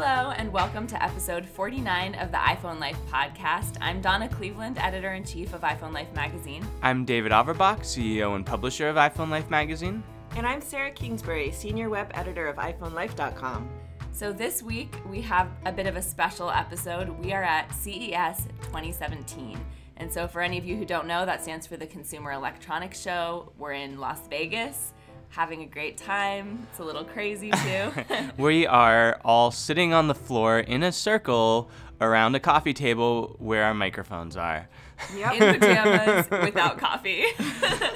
Hello, and welcome to episode 49 of the iPhone Life podcast. I'm Donna Cleveland, editor in chief of iPhone Life magazine. I'm David Averbach, CEO and publisher of iPhone Life magazine. And I'm Sarah Kingsbury, senior web editor of iPhoneLife.com. So, this week we have a bit of a special episode. We are at CES 2017. And so, for any of you who don't know, that stands for the Consumer Electronics Show. We're in Las Vegas having a great time. It's a little crazy too. we are all sitting on the floor in a circle around a coffee table where our microphones are. Yep. in pajamas without coffee.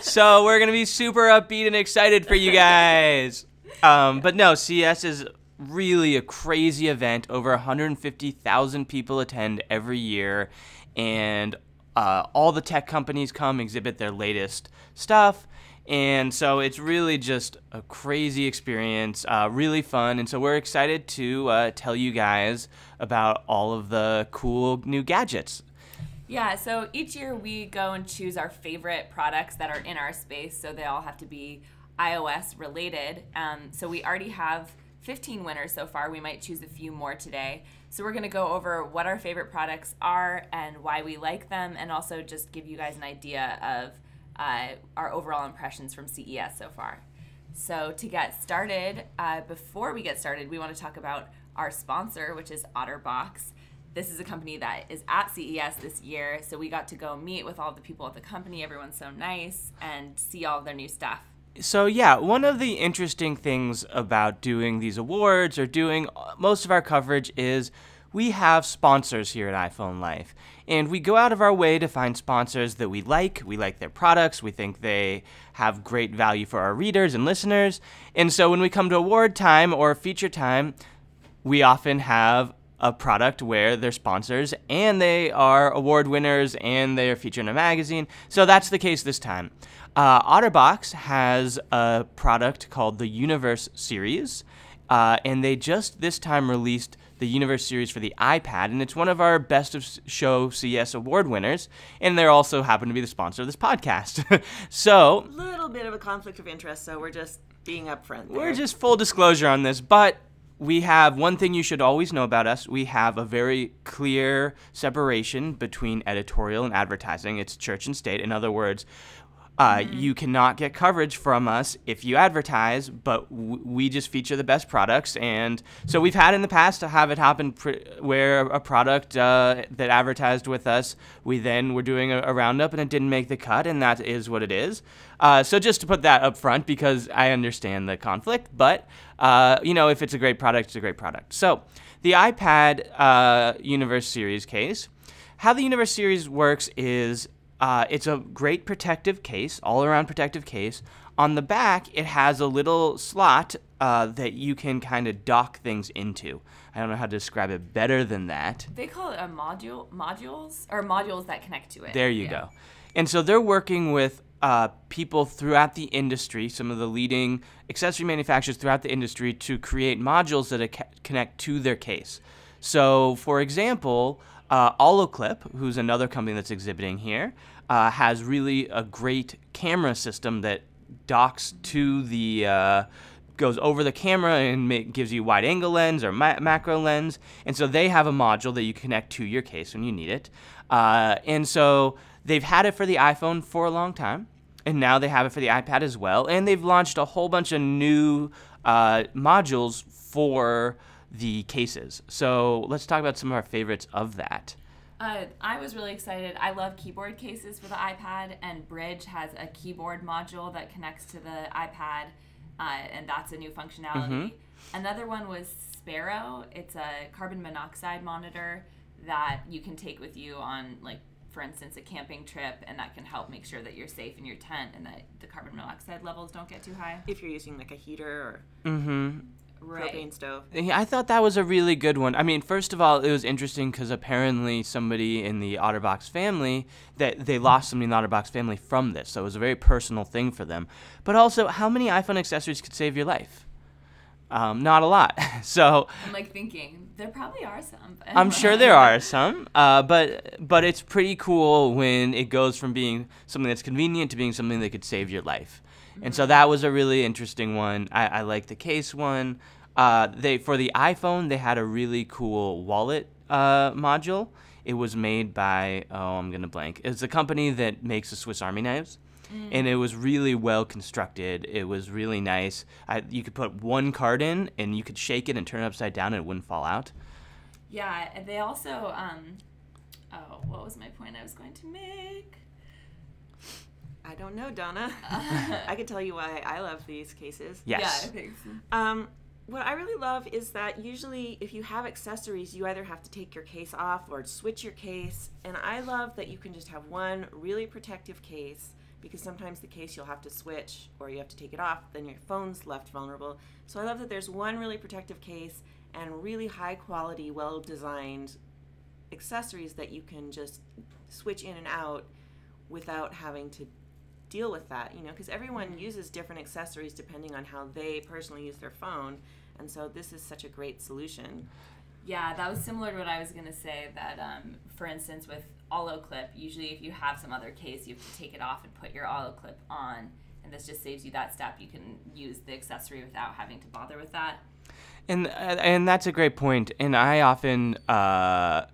so we're gonna be super upbeat and excited for you guys. Um, but no, CES is really a crazy event. Over 150,000 people attend every year, and uh, all the tech companies come exhibit their latest stuff. And so it's really just a crazy experience, uh, really fun. And so we're excited to uh, tell you guys about all of the cool new gadgets. Yeah, so each year we go and choose our favorite products that are in our space. So they all have to be iOS related. Um, so we already have 15 winners so far. We might choose a few more today. So we're going to go over what our favorite products are and why we like them, and also just give you guys an idea of uh, our overall impressions from CES so far. So, to get started, uh, before we get started, we want to talk about our sponsor, which is OtterBox. This is a company that is at CES this year, so we got to go meet with all the people at the company. Everyone's so nice and see all their new stuff. So, yeah, one of the interesting things about doing these awards or doing most of our coverage is we have sponsors here at iPhone Life. And we go out of our way to find sponsors that we like. We like their products. We think they have great value for our readers and listeners. And so when we come to award time or feature time, we often have a product where they're sponsors and they are award winners and they are featured in a magazine. So that's the case this time. Uh, Otterbox has a product called the Universe Series, uh, and they just this time released the Universe series for the iPad, and it's one of our Best of Show CES award winners, and they also happen to be the sponsor of this podcast. so, a little bit of a conflict of interest, so we're just being upfront. There. We're just full disclosure on this, but we have one thing you should always know about us. We have a very clear separation between editorial and advertising. It's church and state. In other words, uh, mm-hmm. You cannot get coverage from us if you advertise, but w- we just feature the best products. And so we've had in the past to have it happen pr- where a product uh, that advertised with us, we then were doing a, a, roundup and it didn't make the cut, and that is what it is. Uh, so just to put that up front, because I understand the conflict, but uh, you know, if it's a great product, it's a great product. So the iPad uh, Universe Series case. How the Universe Series works is uh, it's a great protective case, all around protective case. On the back, it has a little slot uh, that you can kind of dock things into. I don't know how to describe it better than that. They call it a module, modules, or modules that connect to it. There you yeah. go. And so they're working with uh, people throughout the industry, some of the leading accessory manufacturers throughout the industry, to create modules that connect to their case. So, for example, uh, Olloclip, who's another company that's exhibiting here, uh, has really a great camera system that docks to the uh, goes over the camera and gives you wide angle lens or ma- macro lens. And so they have a module that you connect to your case when you need it. Uh, and so they've had it for the iphone for a long time and now they have it for the ipad as well. And they've launched a whole bunch of new uh, modules for the cases so let's talk about some of our favorites of that uh, I was really excited. I love keyboard cases for the iPad, and Brydge has a keyboard module that connects to the iPad, uh, and that's a new functionality. Mm-hmm. Another one was Sparrow. It's a carbon monoxide monitor that you can take with you on, like, for instance, a camping trip, and that can help make sure that you're safe in your tent and that the carbon monoxide levels don't get too high. If you're using like a heater or. Mm-hmm right. propane stove. I thought that was a really good one. I mean, first of all, it was interesting because apparently somebody in the Otterbox family that they lost somebody in the Otterbox family from this, so it was a very personal thing for them. But also, how many iPhone accessories could save your life? Um, not a lot. so I'm like thinking there probably are some. I'm sure there are some, uh, but but it's pretty cool when it goes from being something that's convenient to being something that could save your life. And so that was a really interesting one. I, I like the case one. Uh, they for the iPhone they had a really cool wallet uh, module. It was made by oh I'm gonna blank. It's a company that makes the Swiss Army knives. And it was really well constructed. It was really nice. I, you could put one card in, and you could shake it and turn it upside down, and it wouldn't fall out. Yeah, they also. Um, oh, what was my point I was going to make? I don't know, Donna. I can tell you why I love these cases. Yes. Yeah, I think so. Um, what I really love is that usually, if you have accessories, you either have to take your case off or switch your case. And I love that you can just have one really protective case because sometimes the case you'll have to switch or you have to take it off, then your phone's left vulnerable. So I love that there's one really protective case and really high quality, well designed accessories that you can just switch in and out without having to deal with that, you know, because everyone uses different accessories depending on how they personally use their phone. And so this is such a great solution. Yeah, that was similar to what I was going to say. That, um, for instance, with Olloclip, usually if you have some other case, you have to take it off and put your Olloclip on. And this just saves you that step. You can use the accessory without having to bother with that. And uh, and that's a great point. And I often uh,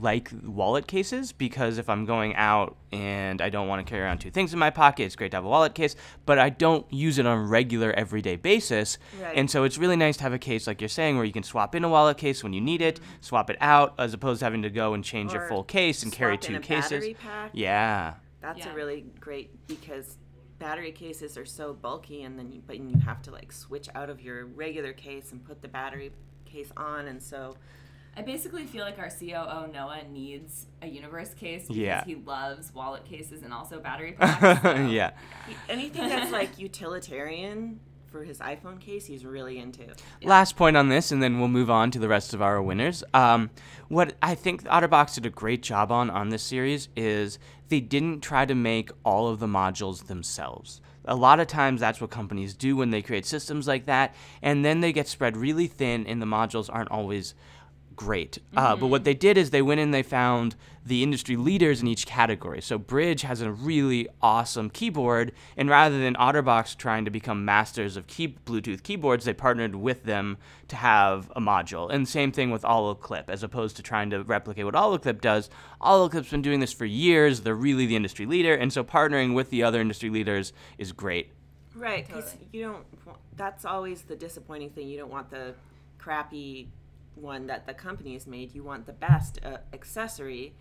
like wallet cases because if I'm going out and I don't want to carry around two things in my pocket, it's great to have a wallet case. But I don't use it on a regular, everyday basis. Right. And so it's really nice to have a case like you're saying, where you can swap in a wallet case when you need it, mm-hmm. swap it out, as opposed to having to go and change your full case and carry swap in two a cases. battery pack. Yeah. That's Yeah. a really great because battery cases are so bulky, and then you, but you have to like switch out of your regular case and put the battery case on, and so I basically feel like our COO Noah needs a universe case because Yeah. he loves wallet cases and also battery packs. so- yeah. anything that's like utilitarian for his iPhone case, he's really into. Last point on this, and then we'll move on to the rest of our winners. Um, what I think OtterBox did a great job on on this series is they didn't try to make all of the modules themselves. A lot of times, that's what companies do when they create systems like that, and then they get spread really thin, and the modules aren't always great. Uh, but what they did is they went in and they found the industry leaders in each category. So Brydge has a really awesome keyboard, and rather than OtterBox trying to become masters of key- Bluetooth keyboards, they partnered with them to have a module. And same thing with Olloclip, as opposed to trying to replicate what Olloclip does. Olloclip's been doing this for years. They're really the industry leader, and so partnering with the other industry leaders is great. Right, because Totally. you don't. wa- That's always the disappointing thing. You don't want the crappy one that the company has made. You want the best uh, accessory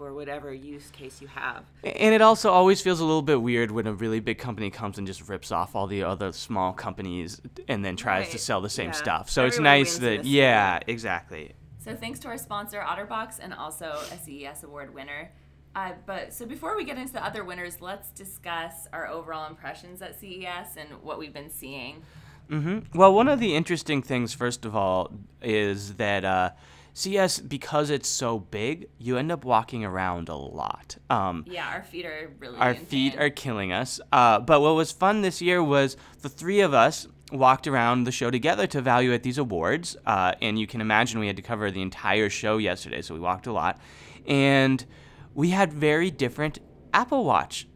for whatever use case you have. And it also always feels a little bit weird when a really big company comes and just rips off all the other small companies and then tries to sell the same yeah. stuff. So it's nice that, this yeah, exactly. So thanks to our sponsor OtterBox and also a CES award winner. Uh, but so before we get into the other winners, let's discuss our overall impressions at CES and what we've been seeing. Hmm Well, one of the interesting things, first of all, is that uh, CES, because it's so big, you end up walking around a lot. Um, Yeah, our feet are really. our in feet are killing us. Uh, but what was fun this year was the three of us walked around the show together to evaluate these awards. Uh, and you can imagine we had to cover the entire show yesterday, so we walked a lot. And we had very different Apple Watch.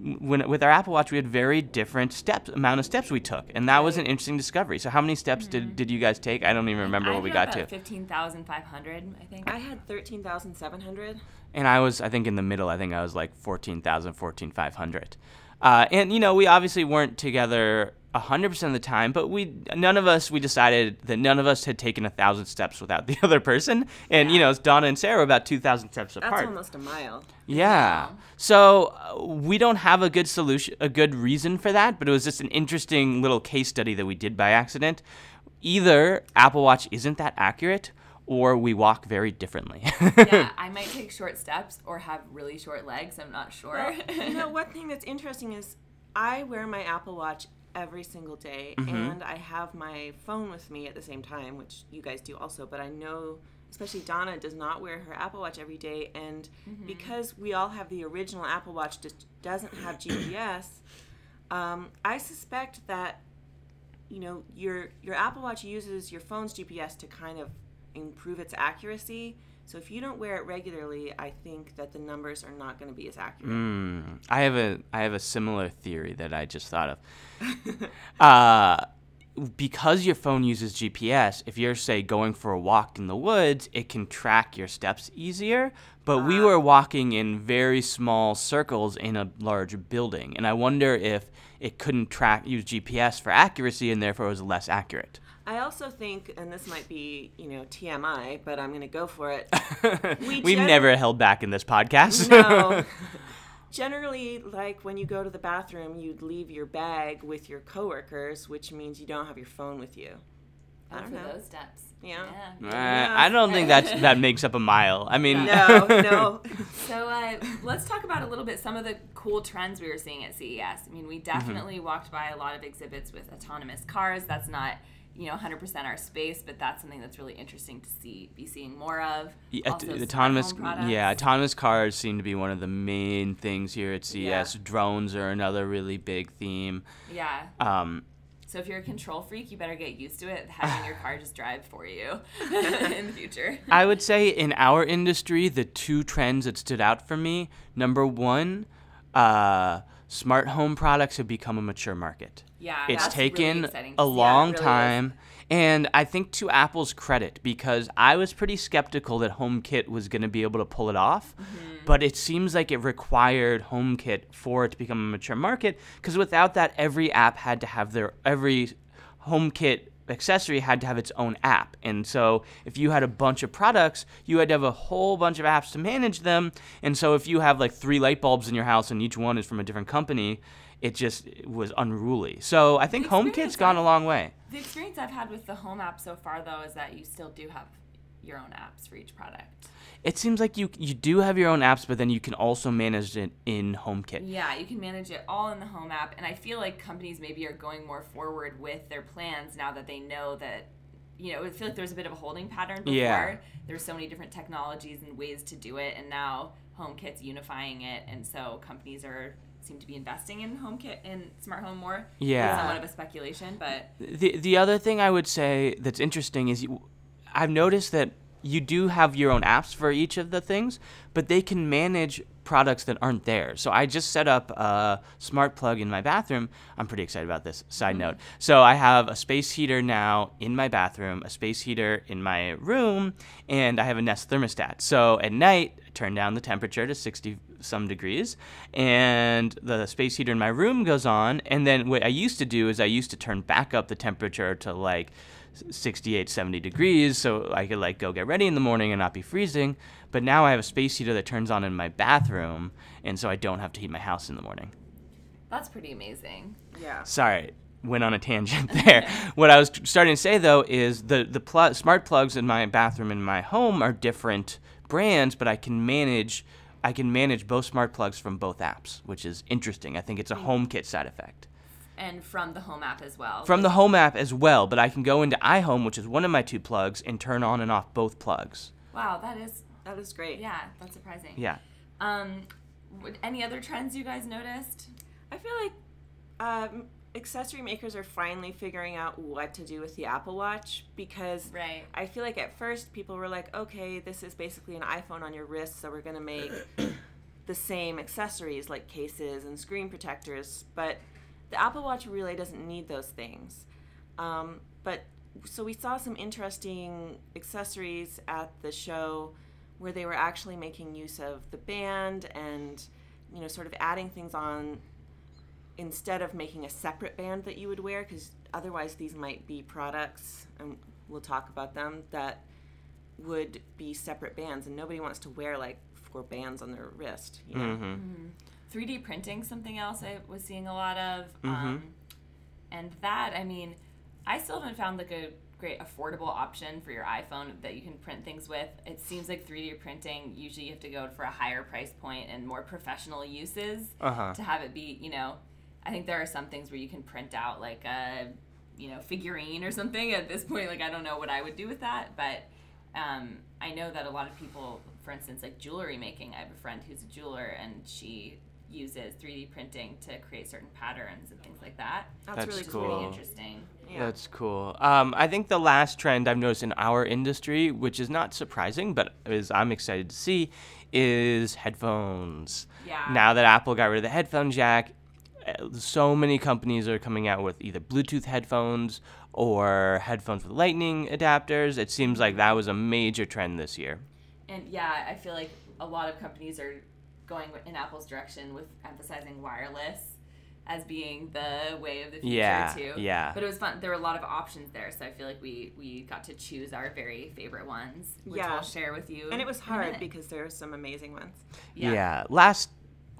When, with our Apple Watch, we had very different steps, amount of steps we took, and that was an interesting discovery. So, how many steps did, did you guys take? I don't even remember I what we had got to. about Fifteen thousand five hundred, I think. I had thirteen thousand seven hundred. and I was, I think, in the middle. I think I was like 14,000, 14,500. Uh, and, you know, we obviously weren't together 100% of the time, but we, none of us, we decided that none of us had taken a thousand steps without the other person. And, you know, it's Donna and Sarah were about 2,000 steps apart. That's almost a mile. Yeah. So uh, we don't have a good solution, a good reason for that, but it was just an interesting little case study that we did by accident. Either Apple Watch isn't that accurate, or we walk very differently. yeah, I might take short steps or have really short legs. I'm not sure. you know, one thing that's interesting is I wear my Apple Watch every single day, Mm-hmm. and I have my phone with me at the same time, which you guys do also. But I know, especially Donna, does not wear her Apple Watch every day, and because we all have the original Apple Watch, just doesn't have GPS. Um, I suspect that you know your your Apple Watch uses your phone's GPS to kind of improve its accuracy. So if you don't wear it regularly, I think that the numbers are not going to be as accurate. I have a I have a similar theory that I just thought of. uh, because your phone uses GPS, if you're say going for a walk in the woods, it can track your steps easier. But we were walking in very small circles in a large building, and I wonder if it couldn't track use GPS for accuracy and therefore was less accurate. I also think, and this might be, you know, TMI, but I'm going to go for it. We We've gen- never held back in this podcast. No. Generally, like when you go to the bathroom, you'd leave your bag with your coworkers, which means you don't have your phone with you. I don't for know. those steps. Yeah. Uh, I don't think that's that makes up a mile. I mean, No, no. So uh, let's talk about a little bit some of the cool trends we were seeing at CES. I mean, we definitely walked by a lot of exhibits with autonomous cars. That's not you know 100% our space, but that's something that's really interesting to see, be seeing more of. Yeah, Also, aut- autonomous yeah autonomous cars seem to be one of the main things here at CES. Yeah. Drones are another really big theme. Yeah. Um, So if you're a control freak, you better get used to it, having your car just drive for you in the future. I would say in our industry, the two trends that stood out for me number one, uh, smart home products have become a mature market. Yeah, It's really taken exciting a long really is. time. And I think to Apple's credit, because I was pretty skeptical that HomeKit was going to be able to pull it off, Mm-hmm. but it seems like it required HomeKit for it to become a mature market. Because without that, every app had to have their every HomeKit accessory had to have its own app. And so if you had a bunch of products, you had to have a whole bunch of apps to manage them. And so if you have like three light bulbs in your house and each one is from a different company, it just was unruly. So I think HomeKit's gone a long way. The experience I've had with the home app so far, though, is that you still do have your own apps for each product. It seems like you you do have your own apps, but then you can also manage it in HomeKit. Yeah, you can manage it all in the home app, and I feel like companies maybe are going more forward with their plans now that they know that. You know, I feel like there's a bit of a holding pattern before. Yeah. There's so many different technologies and ways to do it, and now HomeKit's unifying it, and so companies are seem to be investing in HomeKit and smart home more. It's Yeah. somewhat of a speculation, but The the other thing I would say that's interesting is you, I've noticed that you do have your own apps for each of the things, but they can manage products that aren't there. So I just set up a smart plug in my bathroom. I'm pretty excited about this. Side mm-hmm. note. So I have a space heater now in my bathroom, a space heater in my room, and I have a Nest thermostat. So at night, I turn down the temperature to 60 some degrees, and the space heater in my room goes on. And then what I used to do is I used to turn back up the temperature to like 68, 70 degrees, so I could like go get ready in the morning and not be freezing. But now I have a space heater that turns on in my bathroom, and so I don't have to heat my house in the morning. that's pretty amazing. Yeah. Sorry, went on a tangent there. what I was t- starting to say though is the the pl- smart plugs in my bathroom in my home are different brands, but I can manage I can manage both smart plugs from both apps, which is interesting. I think it's a HomeKit side effect. And from the home app as well. From the home app as well, but I can go into iHome, which is one of my two plugs, and turn on and off both plugs. wow, that is That is great. yeah, that's surprising. Yeah. Um, would, any other trends you guys noticed? I feel like um, accessory makers are finally figuring out what to do with the Apple Watch because Right. I feel like at first people were like, okay, this is basically an iPhone on your wrist, so we're going to make the same accessories like cases and screen protectors. But the Apple Watch really doesn't need those things. Um, but so we saw some interesting accessories at the show where they were actually making use of the band and you know sort of adding things on instead of making a separate band that you would wear because otherwise these might be products and we'll talk about them that would be separate bands and nobody wants to wear like four bands on their wrist you know Mm-hmm. 3D printing, something else I was seeing a lot of. Um, and that, I mean, I still haven't found like a great affordable option for your iPhone that you can print things with. It seems like 3D printing, usually you have to go for a higher price point and more professional uses Uh-huh. to have it be, you know, I think there are some things where you can print out like a, you know, figurine or something. At this point, like I don't know what I would do with that, but um, I know that a lot of people, for instance, like jewelry making. I have a friend who's a jeweler, and she uses 3D printing to create certain patterns and things like that. that's, That's really cool really interesting. yeah That's cool. Um, I think the last trend I've noticed in our industry, which is not surprising, but is I'm excited to see, is headphones. Yeah. Now that Apple got rid of the headphone jack, so many companies are coming out with either Bluetooth headphones or headphones with lightning adapters. It seems like that was a major trend this year. And yeah, I feel like a lot of companies are going in Apple's direction with emphasizing wireless as being the way of the future Yeah, too. yeah. But it was fun. There were a lot of options there, so I feel like we we got to choose our very favorite ones, which Yeah. we'll share with you. And it was hard because there are some amazing ones. Yeah. Last,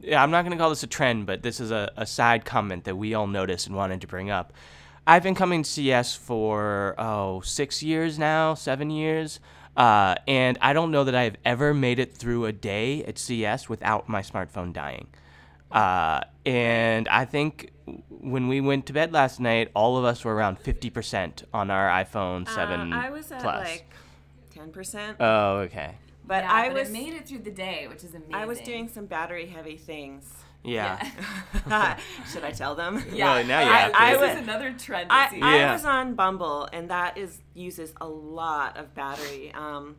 yeah, I'm not going to call this a trend, but this is a, a side comment that we all noticed and wanted to bring up. I've been coming to CES for, oh, six years now, seven years. Uh, and I don't know that I've ever made it through a day at CES without my smartphone dying. Uh, and I think when we went to bed last night, all of us were around 50% on our iPhone 7 Uh, I was at Plus. like 10%. oh, okay. But yeah, I but was it made it through the day, which is amazing. I was doing some battery heavy things. Yeah. Should I tell them? Yeah, Well, now you I, have to. I, I this another trend. I, this I Yeah. was on Bumble, and that is uses a lot of battery. Um,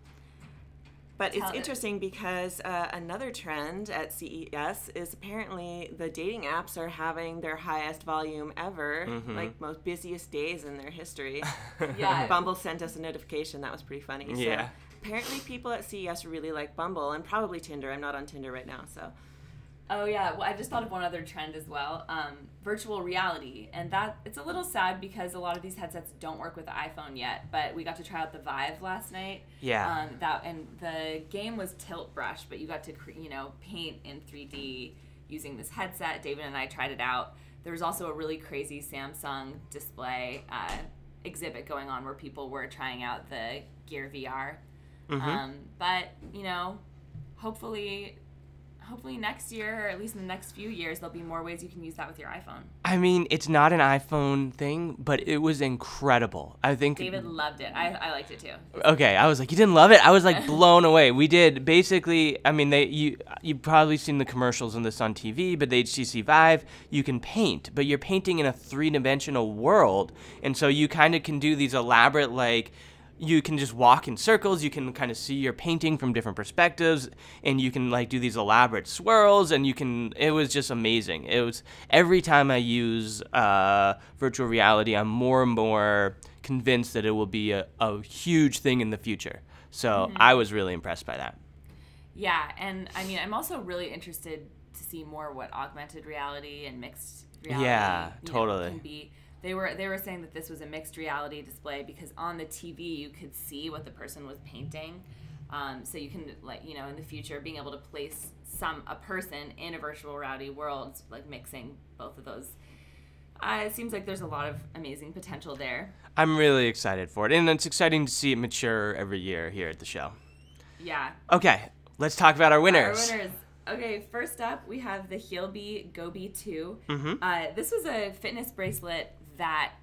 but Tell it's it. interesting because uh, another trend at CES is apparently the dating apps are having their highest volume ever, Mm-hmm. like most busiest days in their history. Yeah. Bumble sent us a notification. That was pretty funny. So Yeah. Apparently, people at CES really like Bumble and probably Tinder. I'm not on Tinder right now, so. Oh yeah, well I just thought of one other trend as well, um, virtual reality, and that it's a little sad because a lot of these headsets don't work with the iPhone yet. But we got to try out the Vive last night. Yeah. Um, that and the game was Tilt Brush, but you got to cre- you know paint in 3D using this headset. David and I tried it out. There was also a really crazy Samsung display uh, exhibit going on where people were trying out the Gear VR. Um, but you know, hopefully hopefully next year or at least in the next few years there'll be more ways you can use that with your iphone I mean, it's not an iPhone thing, but it was incredible. I think. david loved it i, I liked it too Okay, I was like, you didn't love it. I was like blown away. We did basically. I mean, they you you've probably seen the commercials on this on TV, but the HTC Vive, you can paint, but you're painting in a three dimensional world, and so you kind of can do these elaborate like. You can just walk in circles. You can kind of see your painting from different perspectives, and you can like do these elaborate swirls. And you can. It was just amazing. It was every time I use uh, virtual reality, I'm more and more convinced that it will be a, a huge thing in the future. So I was really impressed by that. yeah and i mean i'm also really interested to see more what augmented reality and mixed reality Yeah, you know, totally. can be they were they were saying that this was a mixed reality display because on the tv you could see what the person was painting um, so you can like you know in the future being able to place some a person in a virtual reality world like mixing both of those uh, it seems like there's a lot of amazing potential there I'm really excited for it, and it's exciting to see it mature every year here at the show. yeah Okay, let's talk about our winners. Our winners. Okay, first up we have the Healbe GoBe 2. Mhm. Uh, this was a fitness bracelet that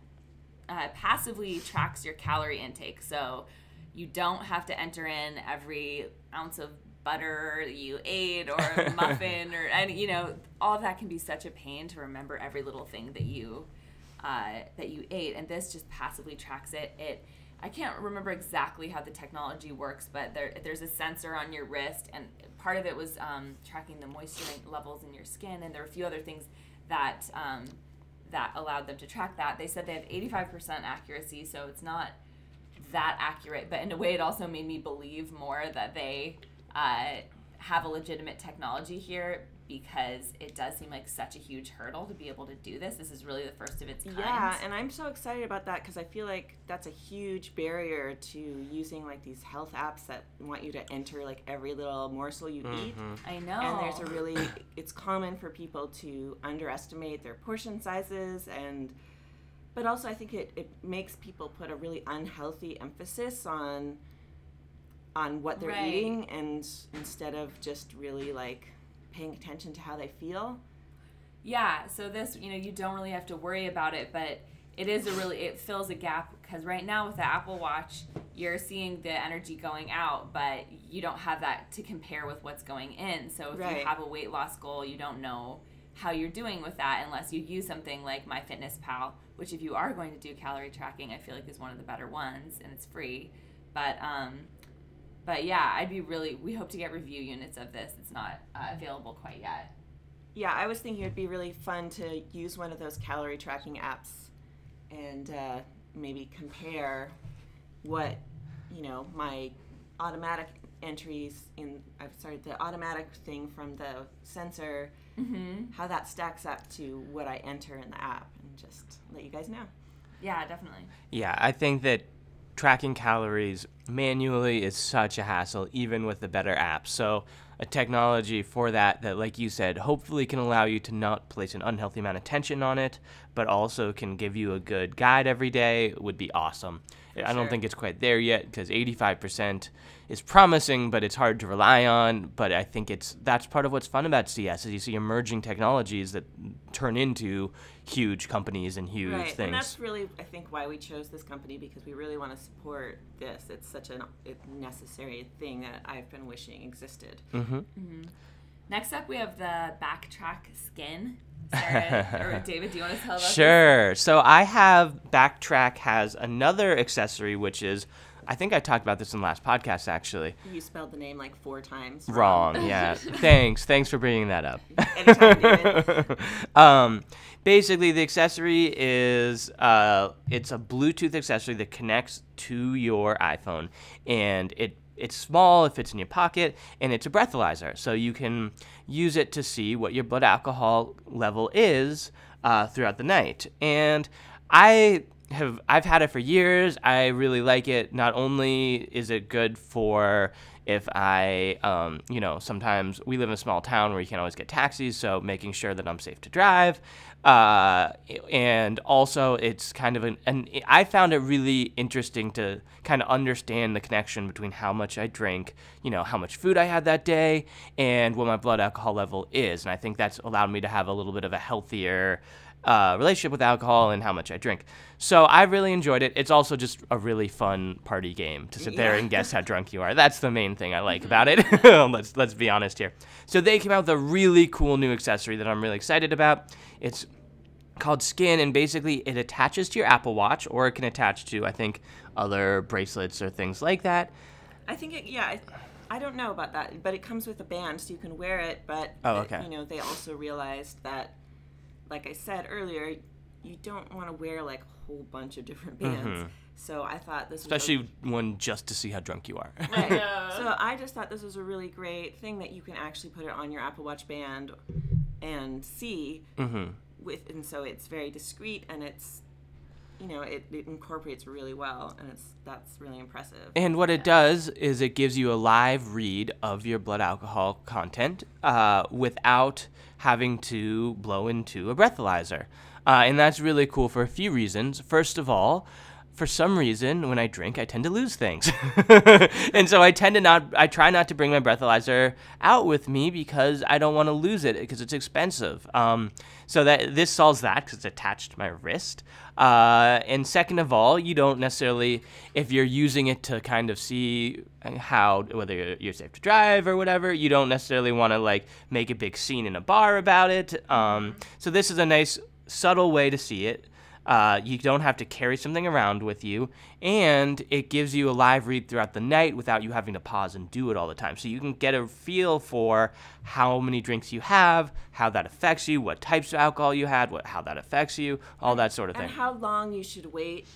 uh, passively tracks your calorie intake. So you don't have to enter in every ounce of butter you ate or muffin or any you know all of that can be such a pain to remember every little thing that you uh, that you ate and this just passively tracks it it i can't remember exactly how the technology works but there, there's a sensor on your wrist and part of it was um, tracking the moisture levels in your skin and there are a few other things that um, that allowed them to track that. They said they have 85% accuracy so it's not that accurate, but in a way, it also made me believe more that they uh, have a legitimate technology here because it does seem like such a huge hurdle to be able to do this. This is really the first of its kind. Yeah, and I'm so excited about that because I feel like that's a huge barrier to using like these health apps that want you to enter like every little morsel you eat. Mm-hmm. I know. And there's a really, it's common for people to underestimate their portion sizes and, but also I think it, it makes people put a really unhealthy emphasis on, on what they're Right. eating and instead of just really like paying attention to how they feel. Yeah, so this, you know, you don't really have to worry about it, but it is a really it fills a gap because right now with the Apple Watch, you're seeing the energy going out, but you don't have that to compare with what's going in. So if Right. you have a weight loss goal, you don't know how you're doing with that unless you use something like MyFitnessPal, which if you are going to do calorie tracking, I feel like is one of the better ones and it's free. But um but yeah, I'd be really we hope to get review units of this. It's not uh, available quite yet. Yeah, I was thinking it'd be really fun to use one of those calorie tracking apps and uh, maybe compare what you know my automatic entries in I'm sorry the automatic thing from the sensor how that stacks up to what I enter in the app and just let you guys know. Yeah, definitely. Yeah, I think that tracking calories manually is such a hassle, even with the better apps. So, a technology for that, that, like you said, hopefully can allow you to not place an unhealthy amount of tension on it, but also can give you a good guide every day would be awesome. I don't think it's quite there yet because 85% is promising, but it's hard to rely on. But I think it's that's part of what's fun about CES is you see emerging technologies that turn into huge companies and huge right, things. and that's really I think why we chose this company because we really want to support this. It's such a necessary thing that I've been wishing existed. Mm-hmm. Mm-hmm. Next up, we have the BACtrack Skyn. Sarah or David, do you want to tell us? about this? Sure. So I have BACtrack has another accessory, which is, I think I talked about this in the last podcast actually. You spelled the name like four times Wrong. Yeah. Thanks. Thanks for bringing that up. Anytime, David. um, basically, the accessory is uh, it's a Bluetooth accessory that connects to your iPhone, and it it's small, it fits in your pocket, and it's a breathalyzer, so you can use it to see what your blood alcohol level is uh, throughout the night. And I have I've had it for years. I really like it. Not only is it good for if I, um, you know, sometimes we live in a small town where you can't always get taxis, so making sure that I'm safe to drive. Uh, and also, it's kind of an, and I found it really interesting to kind of understand the connection between how much I drink, you know, how much food I had that day, and what my blood alcohol level is. And I think that's allowed me to have a little bit of a healthier uh, relationship with alcohol and how much I drink. So I really enjoyed it. It's also just a really fun party game to sit there Yeah. and guess how drunk you are. That's the main thing I like about it. let's let's be honest here. So they came out with a really cool new accessory that I'm really excited about. It's called Skyn, and basically it attaches to your Apple Watch, or it can attach to I think other bracelets or things like that. I think it, yeah. I, I don't know about that, but it comes with a band, so you can wear it. But Oh, okay. you know, they also realized that, like I said earlier, you don't want to wear like a whole bunch of different bands. So I thought this, was a- Mm-hmm. Especially one just to see how drunk you are. Right. know. So I just thought this was a really great thing that you can actually put it on your Apple Watch band and see hmm with, and so it's very discreet and it's, you know, it, it incorporates really well, and it's that's really impressive. And what it does is it gives you a live read of your blood alcohol content uh, without having to blow into a breathalyzer. Uh, and that's really cool for a few reasons. First of all, for some reason, when I drink, I tend to lose things. and so I tend to not, I try not to bring my breathalyzer out with me because I don't want to lose it because it's expensive. Um, so that this solves that because it's attached to my wrist. Uh, and second of all, you don't necessarily, if you're using it to kind of see how, whether you're- safe to drive or whatever, you don't necessarily want to like make a big scene in a bar about it. Um, so this is a nice, subtle way to see it. Uh, you don't have to carry something around with you, and it gives you a live read throughout the night without you having to pause and do it all the time. So you can get a feel for how many drinks you have, how that affects you, what types of alcohol you had, what how that affects you, all that sort of thing. and thing. how long you should wait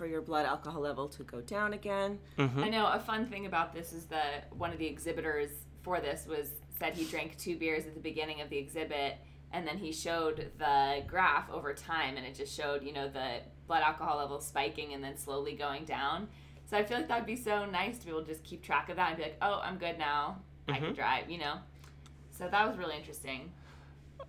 for your blood alcohol level to go down again. Mm-hmm. I know a fun thing about this is that one of the exhibitors for this was said he drank two beers at the beginning of the exhibit and then he showed the graph over time and it just showed you know the blood alcohol level spiking and then slowly going down. So i feel like that'd be so nice to be able to just keep track of that and be like oh i'm good now. I can mm-hmm. drive you know? So that was really interesting.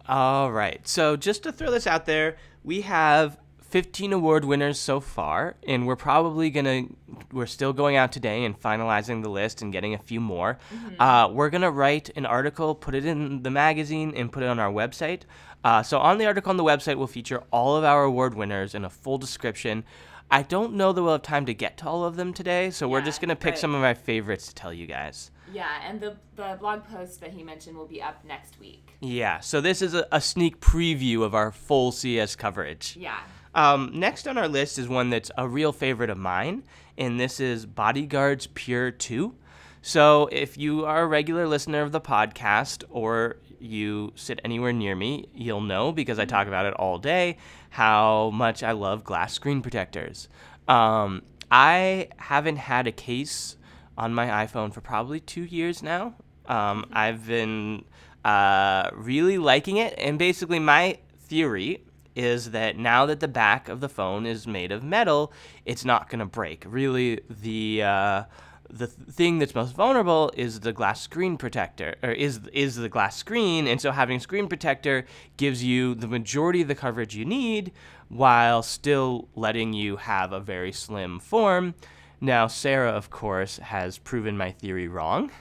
All right. So just to throw this out there, we have 15 award winners so far, and we're probably gonna we're still going out today and finalizing the list and getting a few more. Uh, we're gonna write an article, put it in the magazine, and put it on our website. Uh, so on the article on the website, we'll feature all of our award winners and a full description. I don't know that we'll have time to get to all of them today, so we're just gonna pick right. some of my favorites to tell you guys. yeah and the the blog post that he mentioned will be up next week Yeah, so this is a, a sneak preview of our full CES coverage. yeah Um, next on our list is one that's a real favorite of mine, and this is BodyGuardz Pure 2. So, if you are a regular listener of the podcast or you sit anywhere near me, you'll know because I talk about it all day how much I love glass screen protectors. Um, I haven't had a case on my iPhone for probably two years now. Um, I've been uh, really liking it, and basically, my theory is that now that the back of the phone is made of metal, it's not going to break. Really, the uh, the th- thing that's most vulnerable is the glass screen protector, or is is the glass screen, and so having a screen protector gives you the majority of the coverage you need, while still letting you have a very slim form. Now, Sarah, of course, has proven my theory wrong.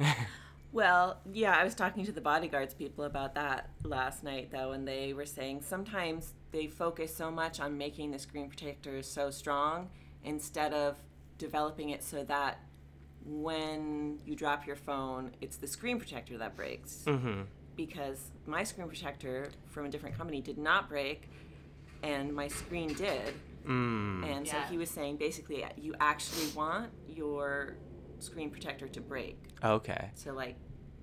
Well, yeah, I was talking to the BodyGuardz people about that last night, though, and they were saying sometimes they focus so much on making the screen protector so strong instead of developing it so that when you drop your phone, it's the screen protector that breaks. Mm-hmm. Because my screen protector from a different company did not break, and my screen did. Mm. And so Yeah. he was saying basically, you actually want your screen protector to break Okay. to like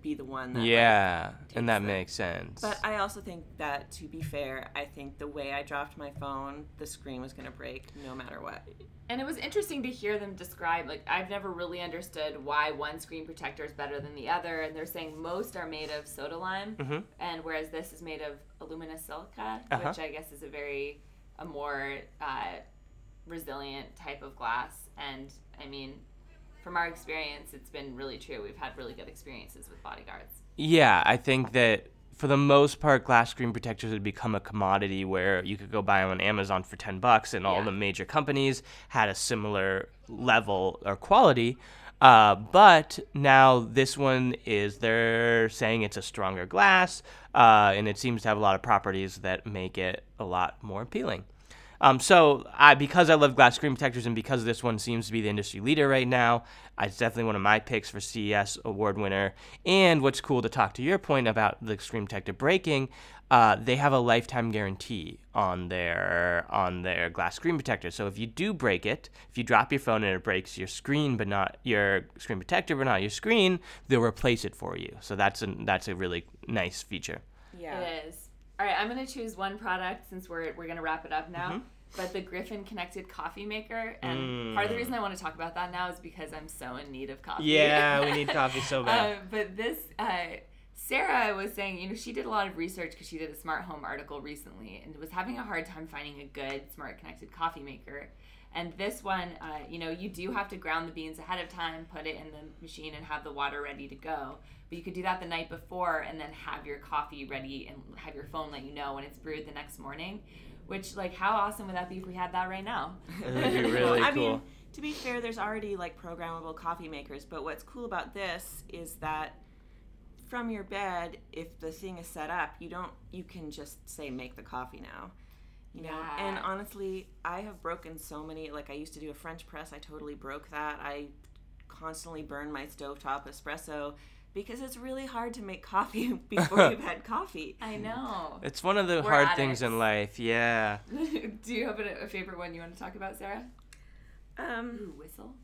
be the one that like, Yeah, and that the- makes sense. but I also think that to be fair, I think the way I dropped my phone, the screen was going to break no matter what. And it was interesting to hear them describe, like, I've never really understood why one screen protector is better than the other. And they're saying most are made of soda lime, Mhm. and whereas this is made of alumina silica, Uh-huh. which I guess is a very, a more uh, resilient type of glass. And I mean, from our experience, it's been really true. We've had really good experiences with BodyGuardz. Yeah, I think that for the most part, glass screen protectors had become a commodity where you could go buy them on Amazon for 10 bucks, and all Yeah. the major companies had a similar level or quality. Uh, but now this one is, they're saying it's a stronger glass, uh, and it seems to have a lot of properties that make it a lot more appealing. Um, so I, because I love glass screen protectors and because this one seems to be the industry leader right now, it's definitely one of my picks for CES award winner. And what's cool to talk to your point about the screen protector breaking, uh, they have a lifetime guarantee on their on their glass screen protector. So if you do break it, if you drop your phone and it breaks your screen but not your screen protector but not your screen, they'll replace it for you. So that's a that's a really nice feature. Yeah. It is. All right, I'm going to choose one product since we're, we're going to wrap it up now. Mm-hmm. But the Griffin Connected Coffee Maker. And part of the reason I want to talk about that now is because I'm so in need of coffee. Yeah, we need coffee so Uh, but this, uh, Sarah was saying, you know, she did a lot of research because she did a smart home article recently and was having a hard time finding a good smart connected coffee maker. And this one, uh, you know, you do have to ground the beans ahead of time, put it in the machine, and have the water ready to go. But you could do that the night before and then have your coffee ready and have your phone let you know when it's brewed the next morning. Which, like, how awesome would that be if we had that right now? That'd be really I mean, to be fair, there's already like programmable coffee makers, but what's cool about this is that from your bed, if the thing is set up, you don't you can just say make the coffee now. You know, and honestly, I have broken so many. Like I used to do a French press, I totally broke that. I constantly burn my stovetop espresso because it's really hard to make coffee before you've had coffee. I know. It's one of the We're hard things in life. Yeah. do you have a, a favorite one you want to talk about, Sarah? Um, Ooh, whistle.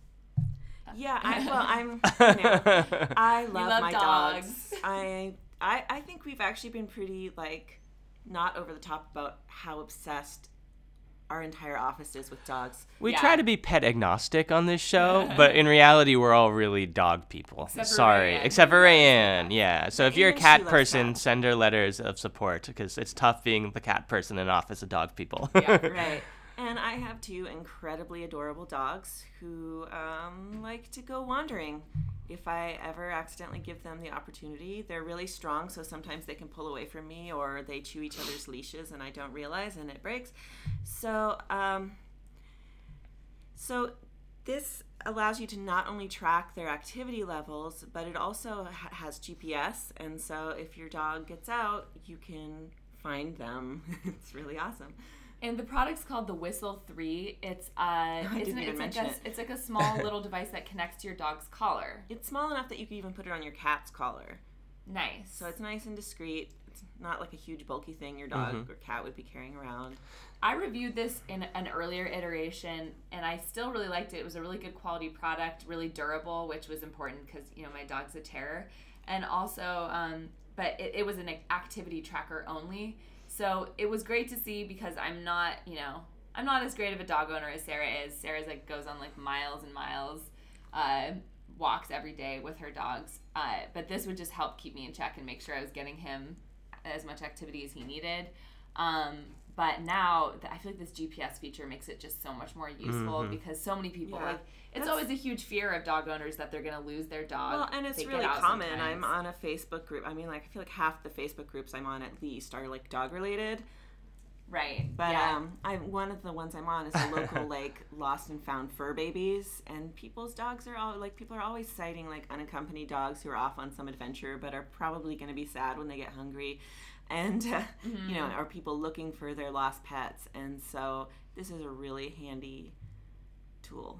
Yeah, I, well, I'm. You know, I love, love my dogs. dogs. I, I I think we've actually been pretty like not over the top about how obsessed our entire office is with dogs. We Yeah. try to be pet agnostic on this show, but in reality, we're all really dog people. Except Sorry, Rayanne. except for Rayanne. Yeah. So if you're a cat person, cats. send her letters of support because it's tough being the cat person in office of dog people. Yeah, Right. And I have two incredibly adorable dogs who um, like to go wandering. If I ever accidentally give them the opportunity, they're really strong, so sometimes they can pull away from me or they chew each other's leashes and I don't realize and it breaks. So, um, so this allows you to not only track their activity levels, but it also ha- has GPS. And so if your dog gets out, you can find them. it's really awesome. And the product's called the Whistle Three. It's uh, didn't isn't it? even It's like mention a, it. it's like a small little device that connects to your dog's collar. It's small enough that you can even put it on your cat's collar. Nice. So it's nice and discreet. It's not like a huge bulky thing your dog or cat would be carrying around. I reviewed this in an earlier iteration, and I still really liked it. It was a really good quality product, really durable, which was important because you know my dog's a terror, and also, um, but it, it was an activity tracker only. So it was great to see because I'm not, you know, I'm not as great of a dog owner as Sarah is. Sarah's like goes on like miles and miles, uh, walks every day with her dogs. Uh, but this would just help keep me in check and make sure I was getting him as much activity as he needed. Um, but now th- I feel like this GPS feature makes it just so much more useful because so many people Yeah. like it's That's- always a huge fear of dog owners that they're gonna lose their dog. Well, and it's really common. sometimes. I'm on a Facebook group. I mean, like I feel like half the Facebook groups I'm on at least are like dog related. right, But yeah. um, I one of the ones I'm on is a local like lost and found fur babies, and people's dogs are all like people are always citing like unaccompanied dogs who are off on some adventure, but are probably going to be sad when they get hungry, and uh, you know, are people looking for their lost pets, and so this is a really handy tool.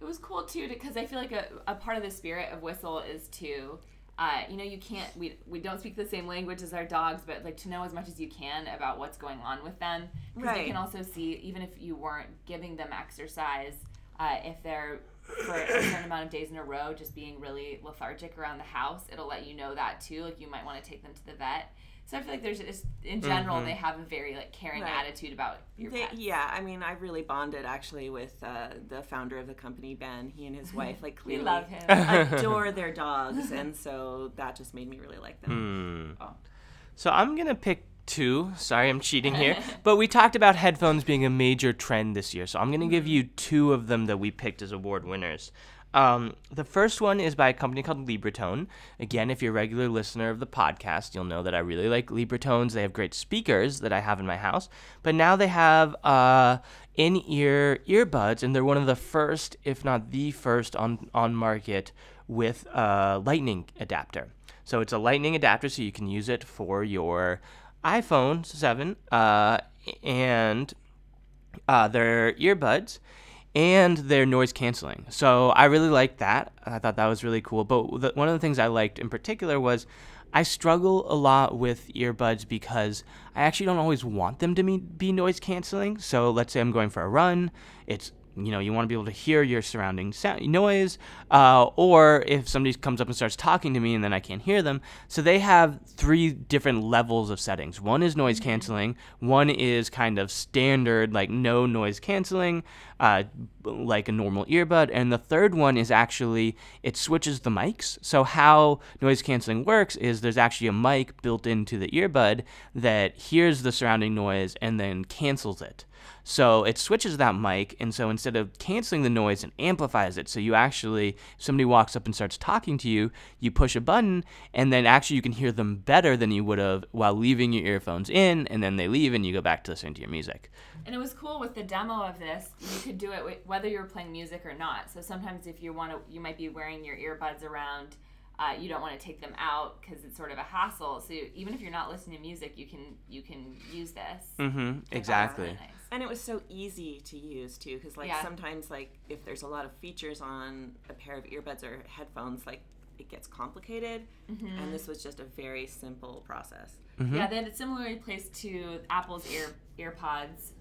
It was cool too because I feel like a, a part of the spirit of Whistle is to, uh, you know, you can't we we don't speak the same language as our dogs, but like to know as much as you can about what's going on with them because you can also see even if you weren't giving them exercise, uh, if they're for a certain amount of days in a row just being really lethargic around the house, it'll let you know that too. Like you might want to take them to the vet. So I feel like there's just in general they have a very like caring Right. attitude about your They, pets. yeah, I mean, I really bonded actually with uh, the founder of the company, Ben. He and his wife like clearly love him. adore their dogs, and so that just made me really like them. Hmm. So I'm gonna pick two. Sorry, I'm cheating here. but we talked about headphones being a major trend this year, so I'm gonna give you two of them that we picked as award winners. Um, the first one is by a company called Libratone. Again, if you're a regular listener of the podcast, you'll know that I really like Libratones. They have great speakers that I have in my house, but now they have uh, in-ear earbuds, and they're one of the first, if not the first, on on market with a Lightning adapter. So it's a Lightning adapter, so you can use it for your iPhone 7 uh, and uh, their earbuds and their noise canceling. So I really liked that. I thought that was really cool. But the, one of the things I liked in particular was I struggle a lot with earbuds because I actually don't always want them to be, be noise canceling. So let's say I'm going for a run, it's you know you want to be able to hear your surrounding sound noise uh, or if somebody comes up and starts talking to me and then i can't hear them. So they have three different levels of settings. One is noise canceling. One is kind of standard like no noise canceling uh, like a normal earbud. And the third one is actually it switches the mics. So how noise canceling works is there's actually a mic built into the earbud that hears the surrounding noise and then cancels it so it switches that mic, and so instead of canceling the noise, it amplifies it. So you actually, if somebody walks up and starts talking to you, you push a button, and then actually you can hear them better than you would have while leaving your earphones in, and then they leave, and you go back to listening to your music. And it was cool with the demo of this. You could do it whether you're playing music or not. So sometimes if you want to, you might be wearing your earbuds around. Uh, you don't want to take them out because it's sort of a hassle. So even if you're not listening to music, you can you can use this. Mm-hmm. Exactly. really nice. And it was so easy to use too, because like Yeah. sometimes like if there's a lot of features on a pair of earbuds or headphones, like it gets complicated, and this was just a very simple process. Yeah, they had it similarly placed to Apple's ear earpods,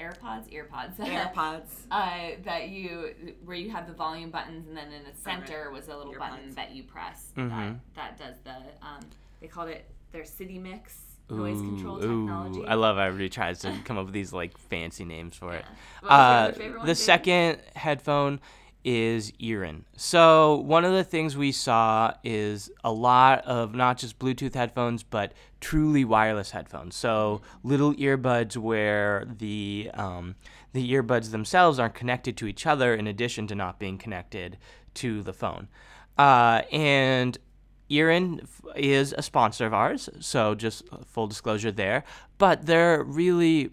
AirPods, earpods. AirPods. uh, that you where you have the volume buttons and then in the center was a little button that you press Mhm. that that does the um, they called it their CityMix noise control technology. ooh. I love how everybody tries to come up with these like fancy names for it. Uh, the second headphone is Earin. So one of the things we saw is a lot of not just Bluetooth headphones, but truly wireless headphones. So little earbuds where the um, the earbuds themselves aren't connected to each other, in addition to not being connected to the phone. Uh, and Earin is a sponsor of ours, so just full disclosure there. But they're really,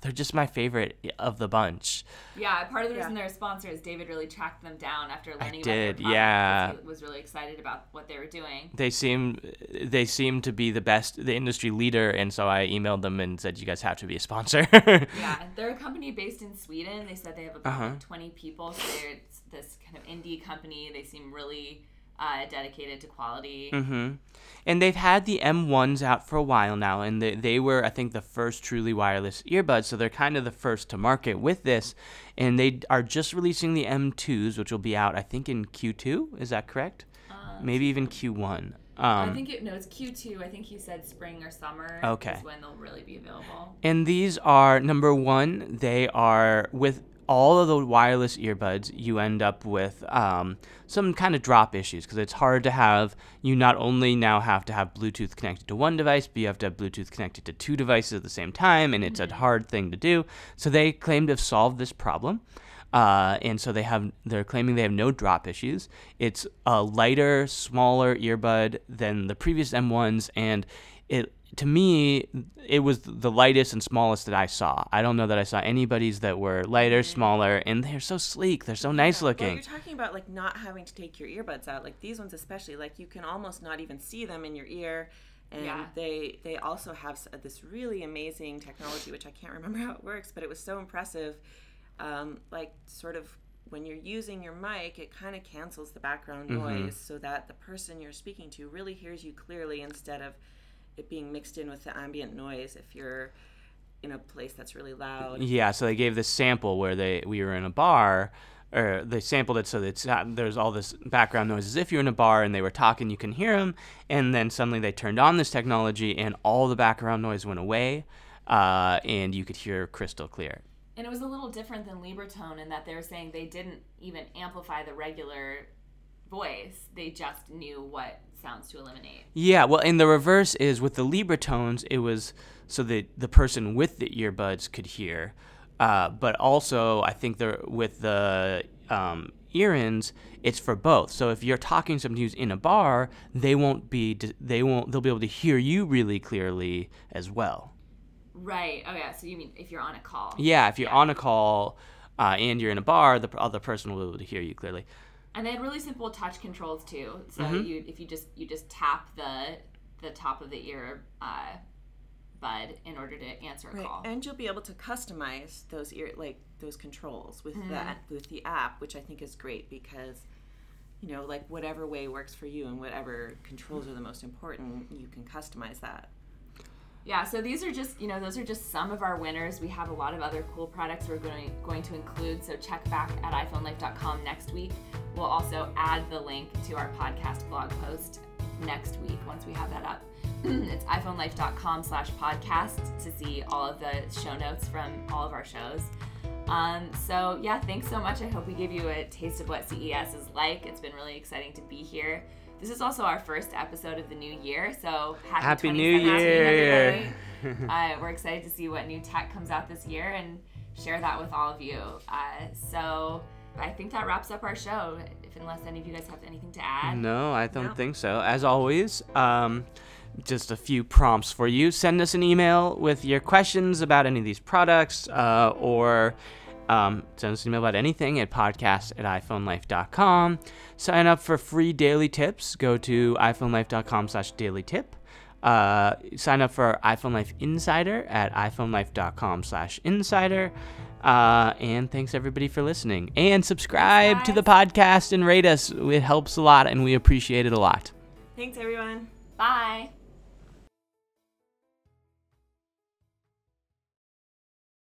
they're just my favorite of the bunch. Yeah, part of the Yeah. reason they're a sponsor is David really tracked them down after learning did, about their product yeah. He was really excited about what they were doing. They seem, they seem to be the best, the industry leader, and so I emailed them and said, "You guys have to be a sponsor." Yeah, they're a company based in Sweden. They said they have about Uh-huh. 20 people, so they're it's this kind of indie company. They seem really uh, dedicated to quality. Mm-hmm. And they've had the M1s out for a while now, and they, they were, I think, the first truly wireless earbuds, so they're kind of the first to market with this. And they are just releasing the M2s, which will be out, I think, in Q2. Is that correct? Uh, Maybe even Q1. Um, I think it no, it's Q2. I think you said spring or summer. Okay. Is when they'll really be available. And these are number one, they are with all of the wireless earbuds, you end up with um, some kind of drop issues because it's hard to have. You not only now have to have Bluetooth connected to one device, but you have to have Bluetooth connected to two devices at the same time, and it's a hard thing to do. So they claim to have solved this problem. Uh, and so they have they're claiming they have no drop issues. It's a lighter, smaller earbud than the previous M1s, and it to me it was the lightest and smallest that I saw. I don't know that I saw anybody's that were lighter, smaller, and they're so sleek. They're so nice Well, looking. you're talking about like not having to take your earbuds out. Like these ones, especially, like you can almost not even see them in your ear. And Yeah. they they also have this really amazing technology, which I can't remember how it works, but it was so impressive. Um, like sort of when you're using your mic, it kind of cancels the background Mm-hmm. noise so that the person you're speaking to really hears you clearly instead of it being mixed in with the ambient noise if you're in a place that's really loud. Yeah, so they gave this sample where they we were in a bar, or they sampled it so that it's not, there's all this background noise as if you're in a bar and they were talking, you can hear them, and then suddenly they turned on this technology and all the background noise went away, uh, and you could hear crystal clear. And it was a little different than Libratone in that they were saying they didn't even amplify the regular voice. They just knew what sounds to eliminate. Yeah, well, and the reverse is with the Libratones, it was so that the person with the earbuds could hear, uh, but also I think the with the um, Earins, it's for both. So if you're talking to somebody who's in a bar, they won't be they won't they'll be able to hear you really clearly as well. Right. Oh yeah. So you mean if you're on a call? Yeah, if you're on a call uh, and you're in a bar, the other person will be able to hear you clearly. And they had really simple touch controls too. So Mm-hmm. you if you just you just tap the the top of the ear uh, bud in order to answer a Right, call. and you'll be able to customize those ear like those controls with that with the app, which I think is great because you know like whatever way works for you and whatever controls are the most important, you can customize that. Yeah, so these are just, you know, those are just some of our winners. We have a lot of other cool products we're going, going to include, so check back at iPhoneLife.com next week. We'll also add the link to our podcast blog post next week once we have that up. it's iPhoneLife.com slash podcast to see all of the show notes from all of our shows. Um, so yeah, thanks so much. I hope we gave you a taste of what CES is like. It's been really exciting to be here. This is also our first episode of the new year, so happy, Happy New 2017, Year. everybody. uh, we're excited to see what new tech comes out this year and share that with all of you. Uh, so I think that wraps up our show. If unless any of you guys have anything to add, No, I don't No. think so. As always, um, just a few prompts for you. Send us an email with your questions about any of these products, uh, or um, send us an email about anything at podcast at iPhoneLife.com. Sign up for free daily tips. Go to iPhoneLife.com slash daily tip. Uh, sign up for iPhone Life Insider at iPhoneLife.com slash insider. Uh, and thanks everybody for listening. And subscribe to the podcast and rate us. It helps a lot and we appreciate it a lot. Thanks everyone. bye.